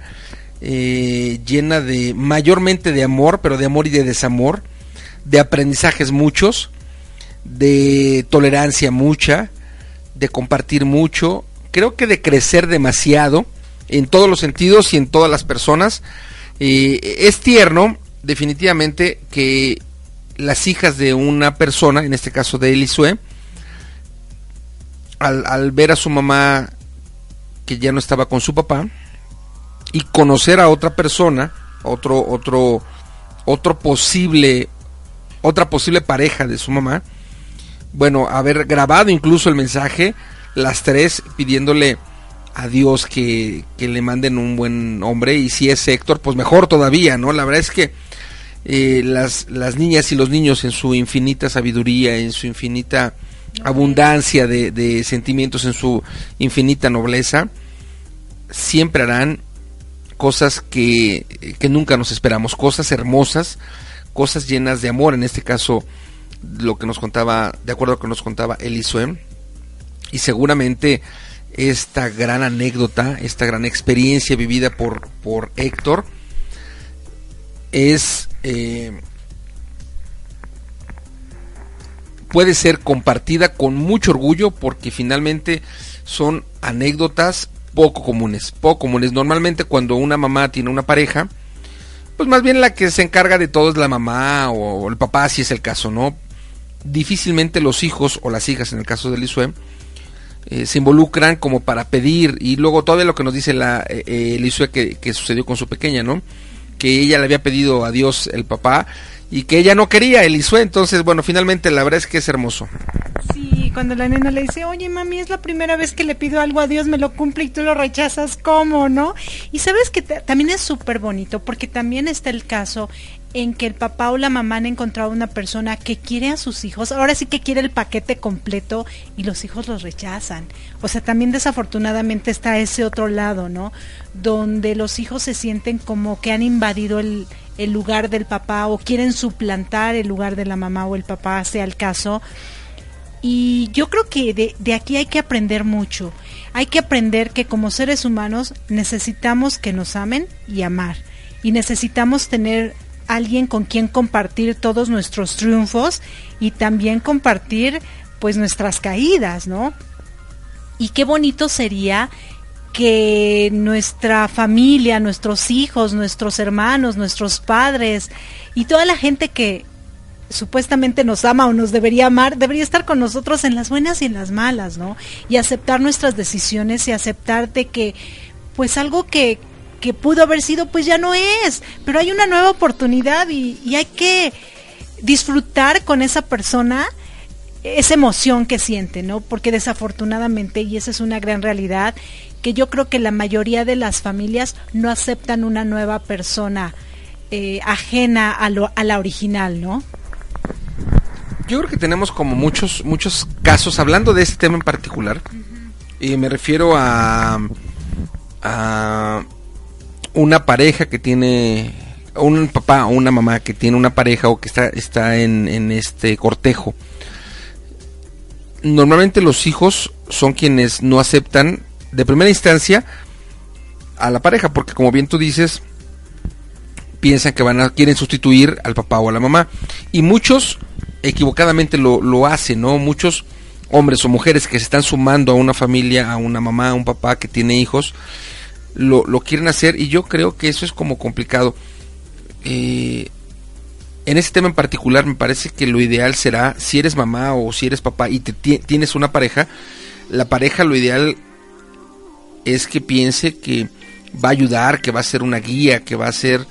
eh, llena de mayormente de amor, pero de amor y de desamor de aprendizajes muchos, de tolerancia mucha, de compartir mucho, creo que de crecer demasiado en todos los sentidos y en todas las personas. es tierno, definitivamente, que las hijas de una persona, en este caso de Elisue, al, al ver a su mamá que ya no estaba con su papá y conocer a otra persona, otro, otro, otro posible otra posible pareja de su mamá, bueno, haber grabado incluso el mensaje, las tres pidiéndole a Dios que, que le manden un buen hombre y si es Héctor, pues mejor todavía, ¿no? La verdad es que eh, las, las niñas y los niños en su infinita sabiduría, en su infinita abundancia de, de sentimientos, en su infinita nobleza, siempre harán cosas que, que nunca nos esperamos, cosas hermosas, cosas llenas de amor, en este caso lo que nos contaba, de acuerdo a lo que nos contaba Elisue, y seguramente esta gran anécdota, esta gran experiencia vivida por, por Héctor, es eh, puede ser compartida con mucho orgullo porque finalmente son anécdotas poco comunes, poco comunes. Normalmente cuando una mamá tiene una pareja, pues más bien la que se encarga de todo es la mamá o el papá, si es el caso, ¿no? Difícilmente los hijos o las hijas, en el caso de Elisue, eh, se involucran como para pedir y luego todo lo que nos dice la eh, eh, Elisue que, que sucedió con su pequeña, ¿no? Que ella le había pedido a Dios el papá y que ella no quería Elisue, entonces bueno, finalmente la verdad es que es hermoso. Sí, cuando la nena le dice, oye mami, es la primera vez que le pido algo a Dios, me lo cumple y tú lo rechazas, ¿cómo, no? Y sabes que también es súper bonito, porque también está el caso en que el papá o la mamá han encontrado una persona que quiere a sus hijos, ahora sí que quiere el paquete completo y los hijos los rechazan. O sea, también desafortunadamente está ese otro lado, ¿no? Donde los hijos se sienten como que han invadido el, el lugar del papá o quieren suplantar el lugar de la mamá o el papá, sea el caso. Y yo creo que de, de, aquí hay que aprender mucho. Hay que aprender que como seres humanos necesitamos que nos amen y amar. Y necesitamos tener alguien con quien compartir todos nuestros triunfos y también compartir pues nuestras caídas, ¿no? Y qué bonito sería que nuestra familia, nuestros hijos, nuestros hermanos, nuestros padres y toda la gente que supuestamente nos ama o nos debería amar, debería estar con nosotros en las buenas y en las malas, ¿no? Y aceptar nuestras decisiones y aceptar de que pues algo que, que pudo haber sido, pues ya no es. Pero hay una nueva oportunidad y, y hay que disfrutar con esa persona esa emoción que siente, ¿no? Porque desafortunadamente, y esa es una gran realidad, que yo creo que la mayoría de las familias no aceptan una nueva persona eh, ajena a, lo, a la original, ¿no? Yo creo que tenemos como muchos, muchos casos, hablando de este tema en particular, uh -huh. y me refiero a, a una pareja que tiene un papá o una mamá que tiene una pareja o que está, está en, en, este cortejo. Normalmente los hijos son quienes no aceptan de primera instancia a la pareja, porque como bien tú dices, piensan que van a, quieren sustituir al papá o a la mamá. Y muchos equivocadamente lo, lo hacen, ¿no? Muchos hombres o mujeres que se están sumando a una familia, a una mamá, a un papá que tiene hijos, lo, lo quieren hacer y yo creo que eso es como complicado. Eh, en ese tema en particular me parece que lo ideal será, si eres mamá o si eres papá y te, tienes una pareja, la pareja lo ideal es que piense que va a ayudar, que va a ser una guía, que va a ser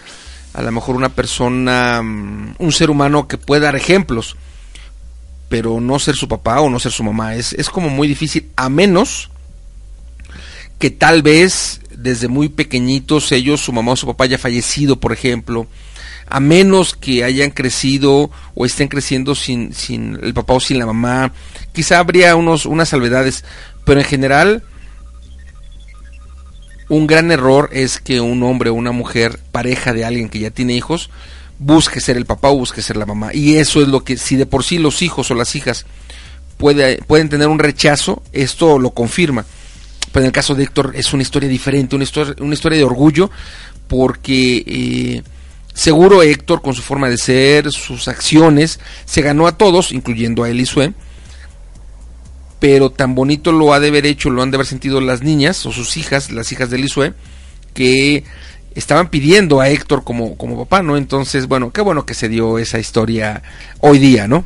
a lo mejor una persona, mm, un ser humano que pueda dar ejemplos, pero no ser su papá o no ser su mamá. Es, es como muy difícil, a menos que tal vez desde muy pequeñitos ellos, su mamá o su papá haya fallecido, por ejemplo, a menos que hayan crecido o estén creciendo sin, sin el papá o sin la mamá, quizá habría unos, unas salvedades, pero en general un gran error es que un hombre o una mujer, pareja de alguien que ya tiene hijos, busque ser el papá o busque ser la mamá. Y eso es lo que, si de por sí los hijos o las hijas puede, pueden tener un rechazo, esto lo confirma. Pero en el caso de Héctor es una historia diferente, una historia, una historia de orgullo, porque eh, seguro Héctor, con su forma de ser, sus acciones, se ganó a todos, incluyendo a Elisue, pero tan bonito lo ha de haber hecho, lo han de haber sentido las niñas o sus hijas, las hijas de Elisue, que estaban pidiendo a Héctor como, como papá, ¿no? Entonces, bueno, qué bueno que se dio esa historia hoy día, ¿no?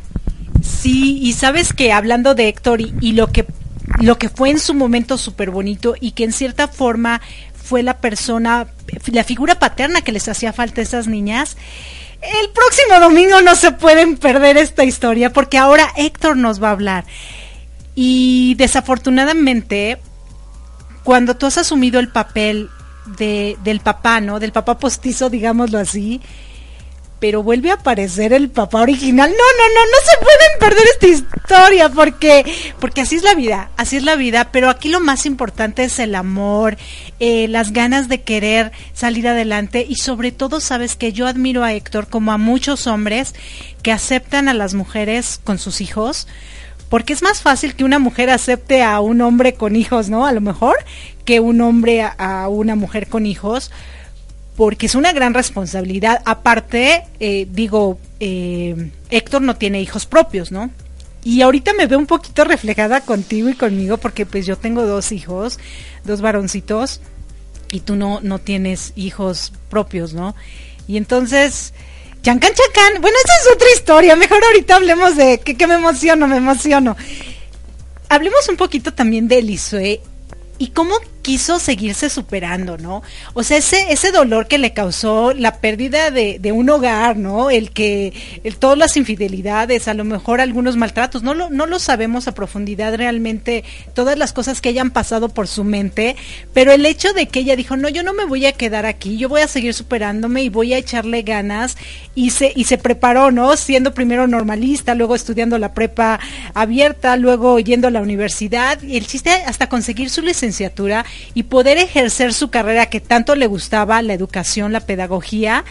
Sí, y sabes que hablando de Héctor y, lo que lo que fue en su momento súper bonito y que en cierta forma fue la persona, la figura paterna que les hacía falta a esas niñas. El próximo domingo no se pueden perder esta historia porque ahora Héctor nos va a hablar. Y desafortunadamente, cuando tú has asumido el papel de, del papá, ¿no? Del papá postizo, digámoslo así, pero vuelve a aparecer el papá original. No, no, no, no se pueden perder esta historia porque porque así es la vida, así es la vida, pero aquí lo más importante es el amor, eh, las ganas de querer salir adelante y sobre todo sabes que yo admiro a Héctor como a muchos hombres que aceptan a las mujeres con sus hijos, porque es más fácil que una mujer acepte a un hombre con hijos, ¿no? A lo mejor que un hombre a, a una mujer con hijos porque es una gran responsabilidad. Aparte, eh, digo, eh, Héctor no tiene hijos propios, ¿no? Y ahorita me veo un poquito reflejada contigo y conmigo porque pues yo tengo dos hijos, dos varoncitos, y tú no, no tienes hijos propios, ¿no? Y entonces, chancán, chancán, bueno, esa es otra historia, mejor ahorita hablemos de que, que me emociono, me emociono. Hablemos un poquito también de Elisue y cómo quiso seguirse superando, ¿no? O sea, ese, ese dolor que le causó la pérdida de, de un hogar, ¿no? El que, todas las infidelidades, a lo mejor algunos maltratos, no lo, no lo sabemos a profundidad realmente, todas las cosas que hayan pasado por su mente, pero el hecho de que ella dijo, no, yo no me voy a quedar aquí, yo voy a seguir superándome y voy a echarle ganas, y se, y se preparó, ¿no? Siendo primero normalista, luego estudiando la prepa abierta, luego yendo a la universidad, y el chiste hasta conseguir su licenciatura, y poder ejercer su carrera que tanto le gustaba, la educación, la pedagogía,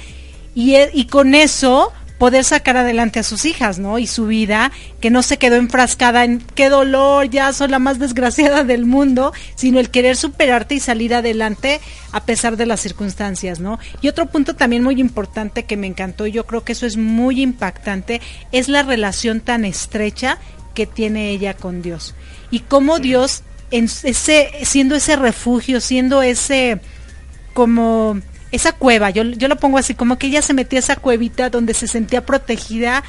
y, e, y con eso poder sacar adelante a sus hijas, ¿no? Y su vida, que no se quedó enfrascada en qué dolor, ya soy la más desgraciada del mundo, sino el querer superarte y salir adelante a pesar de las circunstancias, ¿no? Y otro punto también muy importante que me encantó, y yo creo que eso es muy impactante, es la relación tan estrecha que tiene ella con Dios. Y cómo Dios en ese, siendo ese refugio, siendo ese como esa cueva, yo, yo lo pongo así, como que ella se metió a esa cuevita donde se sentía protegida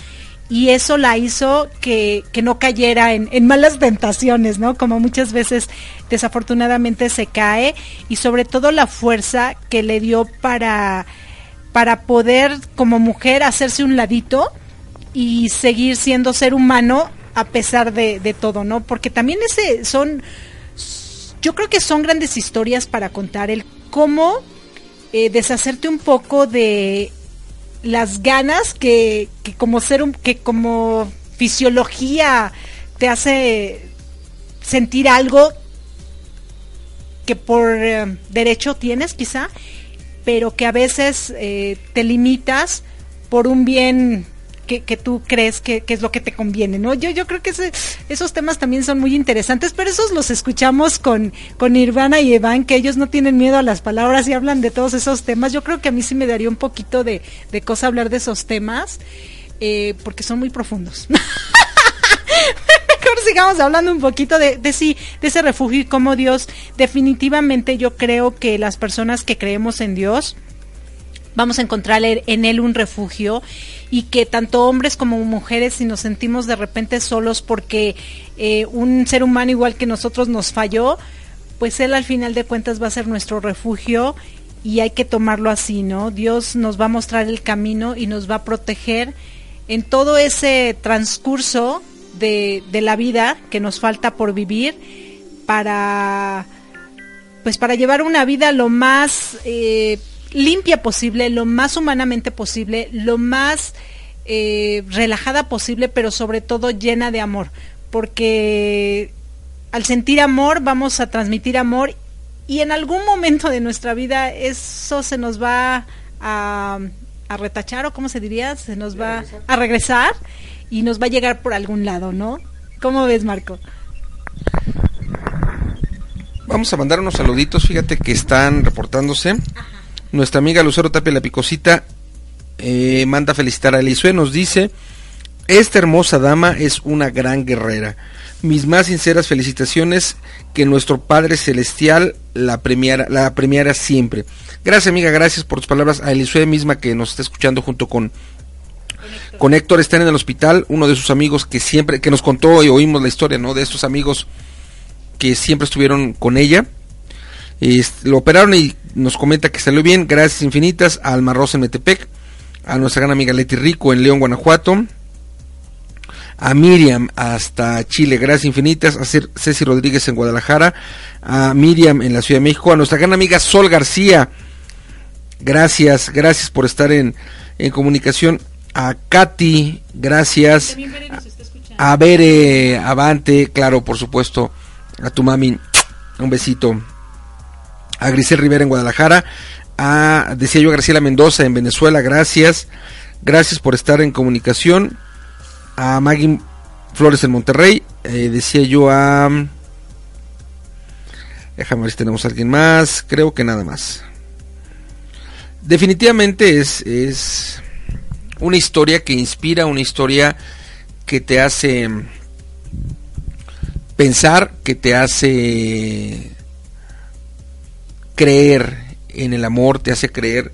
y eso la hizo que, que no cayera en, en, malas tentaciones, ¿no? Como muchas veces desafortunadamente se cae y sobre todo la fuerza que le dio para, para poder como mujer hacerse un ladito y seguir siendo ser humano a pesar de, de todo, ¿no? Porque también ese son yo creo que son grandes historias para contar el cómo eh, deshacerte un poco de las ganas que, que como ser un, que como fisiología te hace sentir algo que por eh, derecho tienes quizá, pero que a veces eh, te limitas por un bien que, tú crees que, es lo que te conviene, ¿no? Yo, yo creo que esos temas también son muy interesantes, pero esos los escuchamos con, con Nirvana y Evan, que ellos no tienen miedo a las palabras y hablan de todos esos temas. Yo creo que a mí sí me daría un poquito de, de cosa hablar de esos temas, eh, porque son muy profundos. Mejor sigamos hablando un poquito de, de sí, de ese refugio y cómo Dios, definitivamente yo creo que las personas que creemos en Dios, vamos a encontrar en él un refugio y que tanto hombres como mujeres si nos sentimos de repente solos porque eh, un ser humano igual que nosotros nos falló, pues él al final de cuentas va a ser nuestro refugio y hay que tomarlo así, ¿no? Dios nos va a mostrar el camino y nos va a proteger en todo ese transcurso de, de la vida que nos falta por vivir para pues para llevar una vida lo más eh, limpia posible, lo más humanamente posible, lo más eh, relajada posible, pero sobre todo llena de amor, porque al sentir amor vamos a transmitir amor y en algún momento de nuestra vida eso se nos va a, a retachar o cómo se diría, se nos va a regresar y nos va a llegar por algún lado, ¿no? ¿Cómo ves, Marco? Vamos a mandar unos saluditos, fíjate que están reportándose. Nuestra amiga Lucero Tapia La Picosita eh, manda felicitar a Elisue, nos dice, esta hermosa dama es una gran guerrera. Mis más sinceras felicitaciones, que nuestro Padre Celestial la premiara, la premiara siempre. Gracias amiga, gracias por tus palabras. A Elisue misma que nos está escuchando junto con con Héctor están en el hospital, uno de sus amigos que siempre, que nos contó y oímos la historia, ¿no? De estos amigos que siempre estuvieron con ella lo operaron y nos comenta que salió bien. Gracias infinitas. A Alma Rosa en Metepec, a nuestra gran amiga Leti Rico en León, Guanajuato, a Miriam hasta Chile, gracias infinitas, a Ceci Rodríguez en Guadalajara, a Miriam en la Ciudad de México, a nuestra gran amiga Sol García, gracias, gracias por estar en, en comunicación, a Katy, gracias, a Bere Avante, claro, por supuesto, a tu mami, un besito a Grisel Rivera en Guadalajara, a, decía yo, a Graciela Mendoza en Venezuela, gracias, gracias por estar en comunicación, a Maggie Flores en Monterrey, eh, decía yo a... Déjame ver si tenemos a alguien más, creo que nada más. Definitivamente es, es una historia que inspira, una historia que te hace pensar, que te hace creer en el amor, te hace creer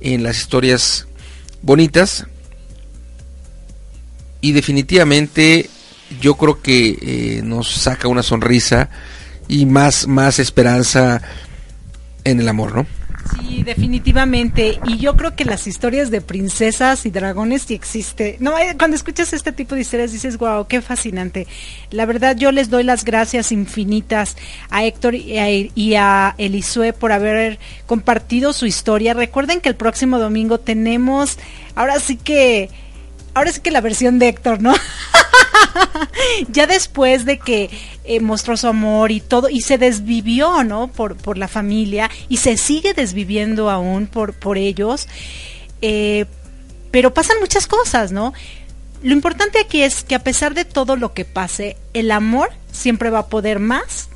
en las historias bonitas. Y definitivamente yo creo que eh, nos saca una sonrisa y más, más esperanza en el amor, ¿no? Sí, definitivamente. Y yo creo que las historias de princesas y dragones sí existe. No, eh, cuando escuchas este tipo de historias dices, wow, qué fascinante. La verdad, yo les doy las gracias infinitas a Héctor y a, y a Elisue por haber compartido su historia. Recuerden que el próximo domingo tenemos, ahora sí que, ahora sí que la versión de Héctor, ¿no? ya después de que eh, mostró su amor y todo, y se desvivió, ¿no? Por, por la familia, y se sigue desviviendo aún por, por ellos. Eh, pero pasan muchas cosas, ¿no? Lo importante aquí es que a pesar de todo lo que pase, el amor siempre va a poder más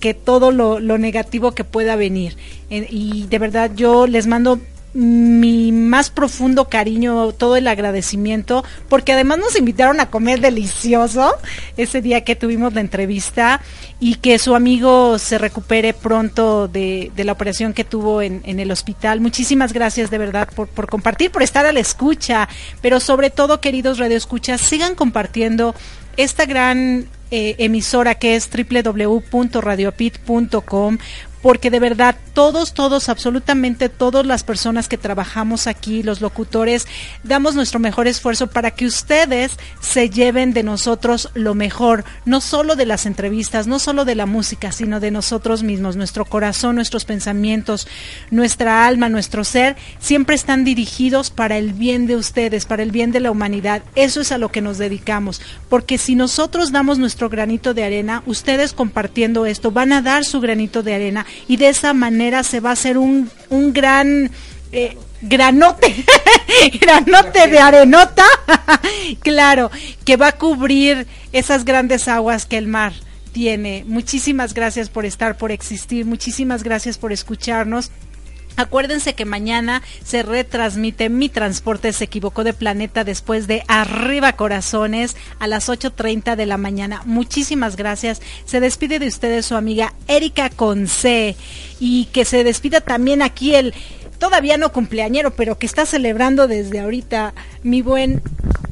que todo lo, lo negativo que pueda venir. Y de verdad yo les mando mi más profundo cariño, todo el agradecimiento, porque además nos invitaron a comer delicioso ese día que tuvimos la entrevista y que su amigo se recupere pronto de, de la operación que tuvo en, en, el hospital. Muchísimas gracias de verdad por, por compartir, por estar a la escucha, pero sobre todo, queridos radioescuchas, sigan compartiendo esta gran eh, emisora que es www.radiopit.com porque de verdad todos, todos, absolutamente todas las personas que trabajamos aquí, los locutores, damos nuestro mejor esfuerzo para que ustedes se lleven de nosotros lo mejor, no solo de las entrevistas, no solo de la música, sino de nosotros mismos, nuestro corazón, nuestros pensamientos, nuestra alma, nuestro ser, siempre están dirigidos para el bien de ustedes, para el bien de la humanidad. Eso es a lo que nos dedicamos, porque si nosotros damos nuestro granito de arena, ustedes compartiendo esto van a dar su granito de arena y de esa manera se va a hacer un, un gran eh, granote, granote de arenota, claro, que va a cubrir esas grandes aguas que el mar tiene. Muchísimas gracias por estar, por existir, muchísimas gracias por escucharnos. Acuérdense que mañana se retransmite Mi Transporte se equivocó de planeta después de Arriba Corazones a las 8.30 de la mañana. Muchísimas gracias. Se despide de ustedes su amiga Erika Conce y que se despida también aquí el todavía no cumpleañero, pero que está celebrando desde ahorita mi buen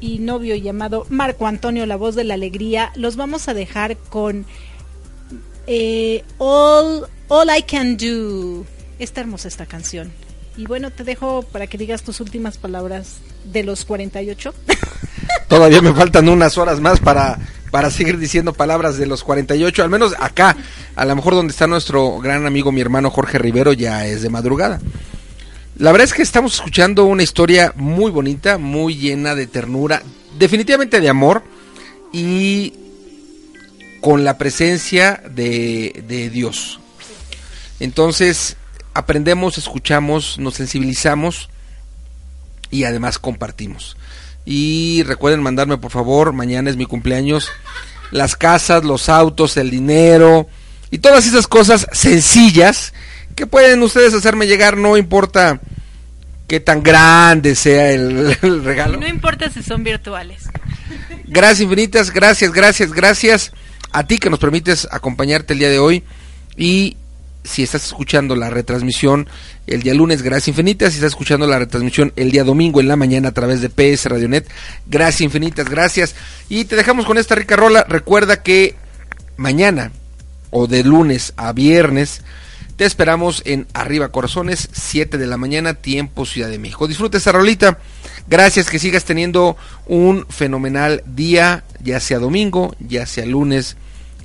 y novio llamado Marco Antonio, la voz de la alegría. Los vamos a dejar con eh, All, All I Can Do. Está hermosa esta canción. Y bueno, te dejo para que digas tus últimas palabras de los 48. Todavía me faltan unas horas más para, para seguir diciendo palabras de los 48, al menos acá, a lo mejor donde está nuestro gran amigo, mi hermano Jorge Rivero, ya es de madrugada. La verdad es que estamos escuchando una historia muy bonita, muy llena de ternura, definitivamente de amor y con la presencia de, de Dios. Entonces, aprendemos, escuchamos, nos sensibilizamos y además compartimos. Y recuerden mandarme por favor, mañana es mi cumpleaños, las casas, los autos, el dinero y todas esas cosas sencillas que pueden ustedes hacerme llegar, no importa qué tan grande sea el, el regalo. No importa si son virtuales. Gracias infinitas, gracias, gracias, gracias a ti que nos permites acompañarte el día de hoy y si estás escuchando la retransmisión el día lunes, gracias infinitas. Si estás escuchando la retransmisión el día domingo en la mañana a través de PS Radionet, gracias infinitas, gracias. Y te dejamos con esta rica rola. Recuerda que mañana o de lunes a viernes te esperamos en Arriba Corazones, 7 de la mañana, tiempo Ciudad de México. Disfruta esta rolita. Gracias, que sigas teniendo un fenomenal día, ya sea domingo, ya sea lunes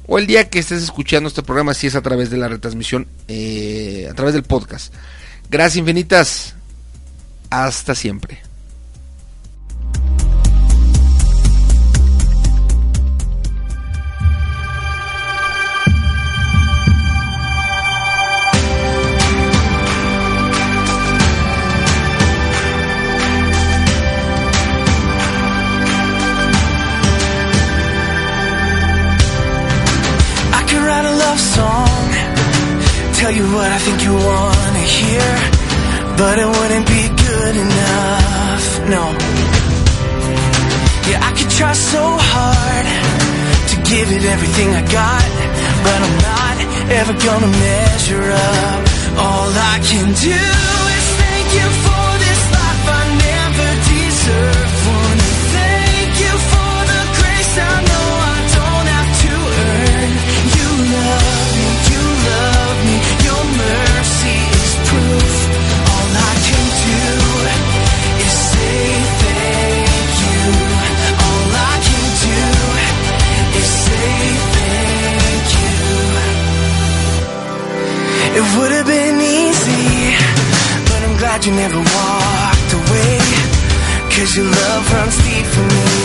o el día que estés escuchando este programa, si es a través de la retransmisión, eh, a través del podcast. Gracias infinitas. Hasta siempre. Think you wanna hear, but it wouldn't be good enough. No. Yeah, I could try so hard to give it everything I got, but I'm not ever gonna measure up. All I can do is thank you It would have been easy, but I'm glad you never walked away. Cause your love runs deep for me.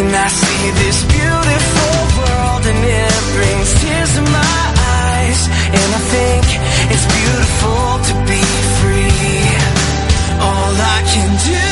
And I see this beautiful world and it brings tears to my eyes. And I think it's beautiful to be free. All I can do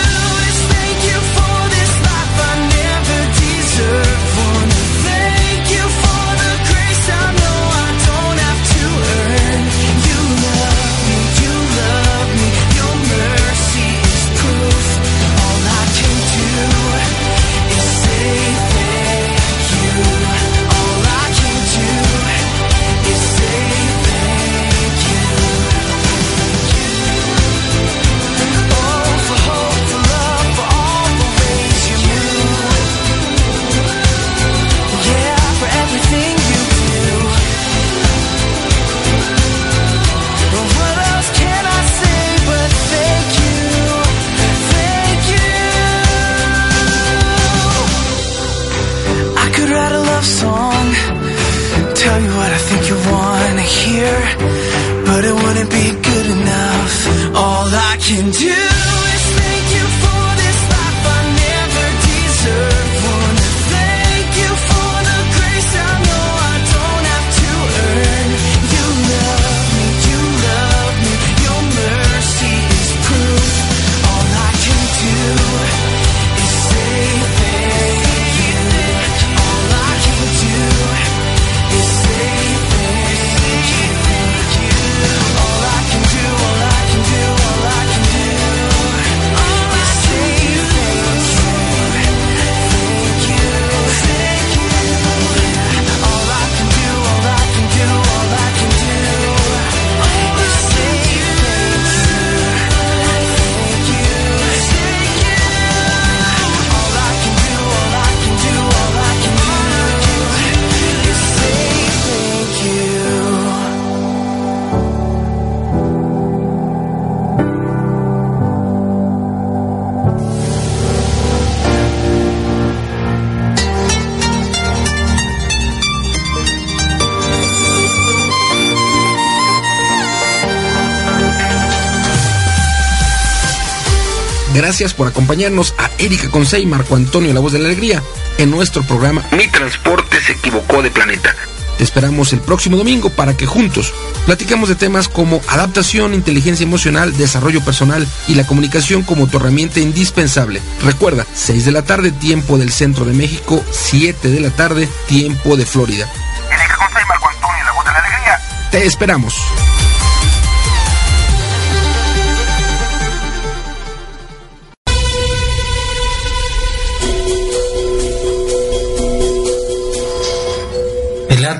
Gracias por acompañarnos a Erika Consey y Marco Antonio La Voz de la Alegría en nuestro programa Mi Transporte se equivocó de planeta. Te esperamos el próximo domingo para que juntos platicamos de temas como adaptación, inteligencia emocional, desarrollo personal y la comunicación como tu herramienta indispensable. Recuerda, 6 de la tarde, tiempo del centro de México, 7 de la tarde, tiempo de Florida. Erika Consey y Marco Antonio La Voz de la Alegría. Te esperamos.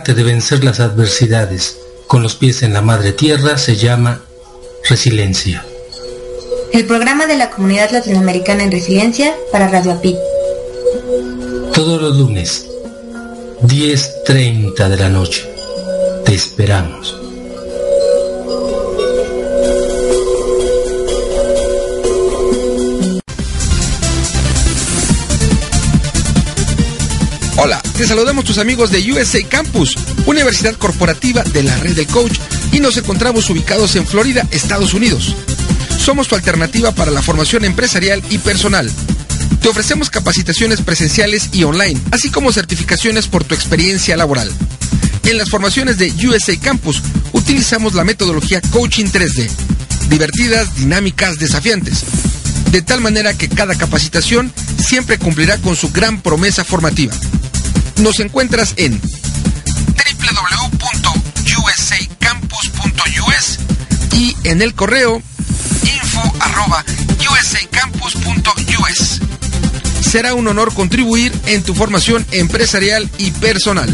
Arte de vencer las adversidades con los pies en la madre tierra se llama resiliencia. El programa de la Comunidad Latinoamericana en Resiliencia para Radio API. Todos los lunes, 10.30 de la noche. Te esperamos. Te saludamos tus amigos de USA Campus, Universidad Corporativa de la Red del Coach, y nos encontramos ubicados en Florida, Estados Unidos. Somos tu alternativa para la formación empresarial y personal. Te ofrecemos capacitaciones presenciales y online, así como certificaciones por tu experiencia laboral. En las formaciones de USA Campus utilizamos la metodología Coaching 3D, divertidas, dinámicas, desafiantes, de tal manera que cada capacitación siempre cumplirá con su gran promesa formativa. Nos encuentras en www.usacampus.us y en el correo info@usacampus.us. Será un honor contribuir en tu formación empresarial y personal.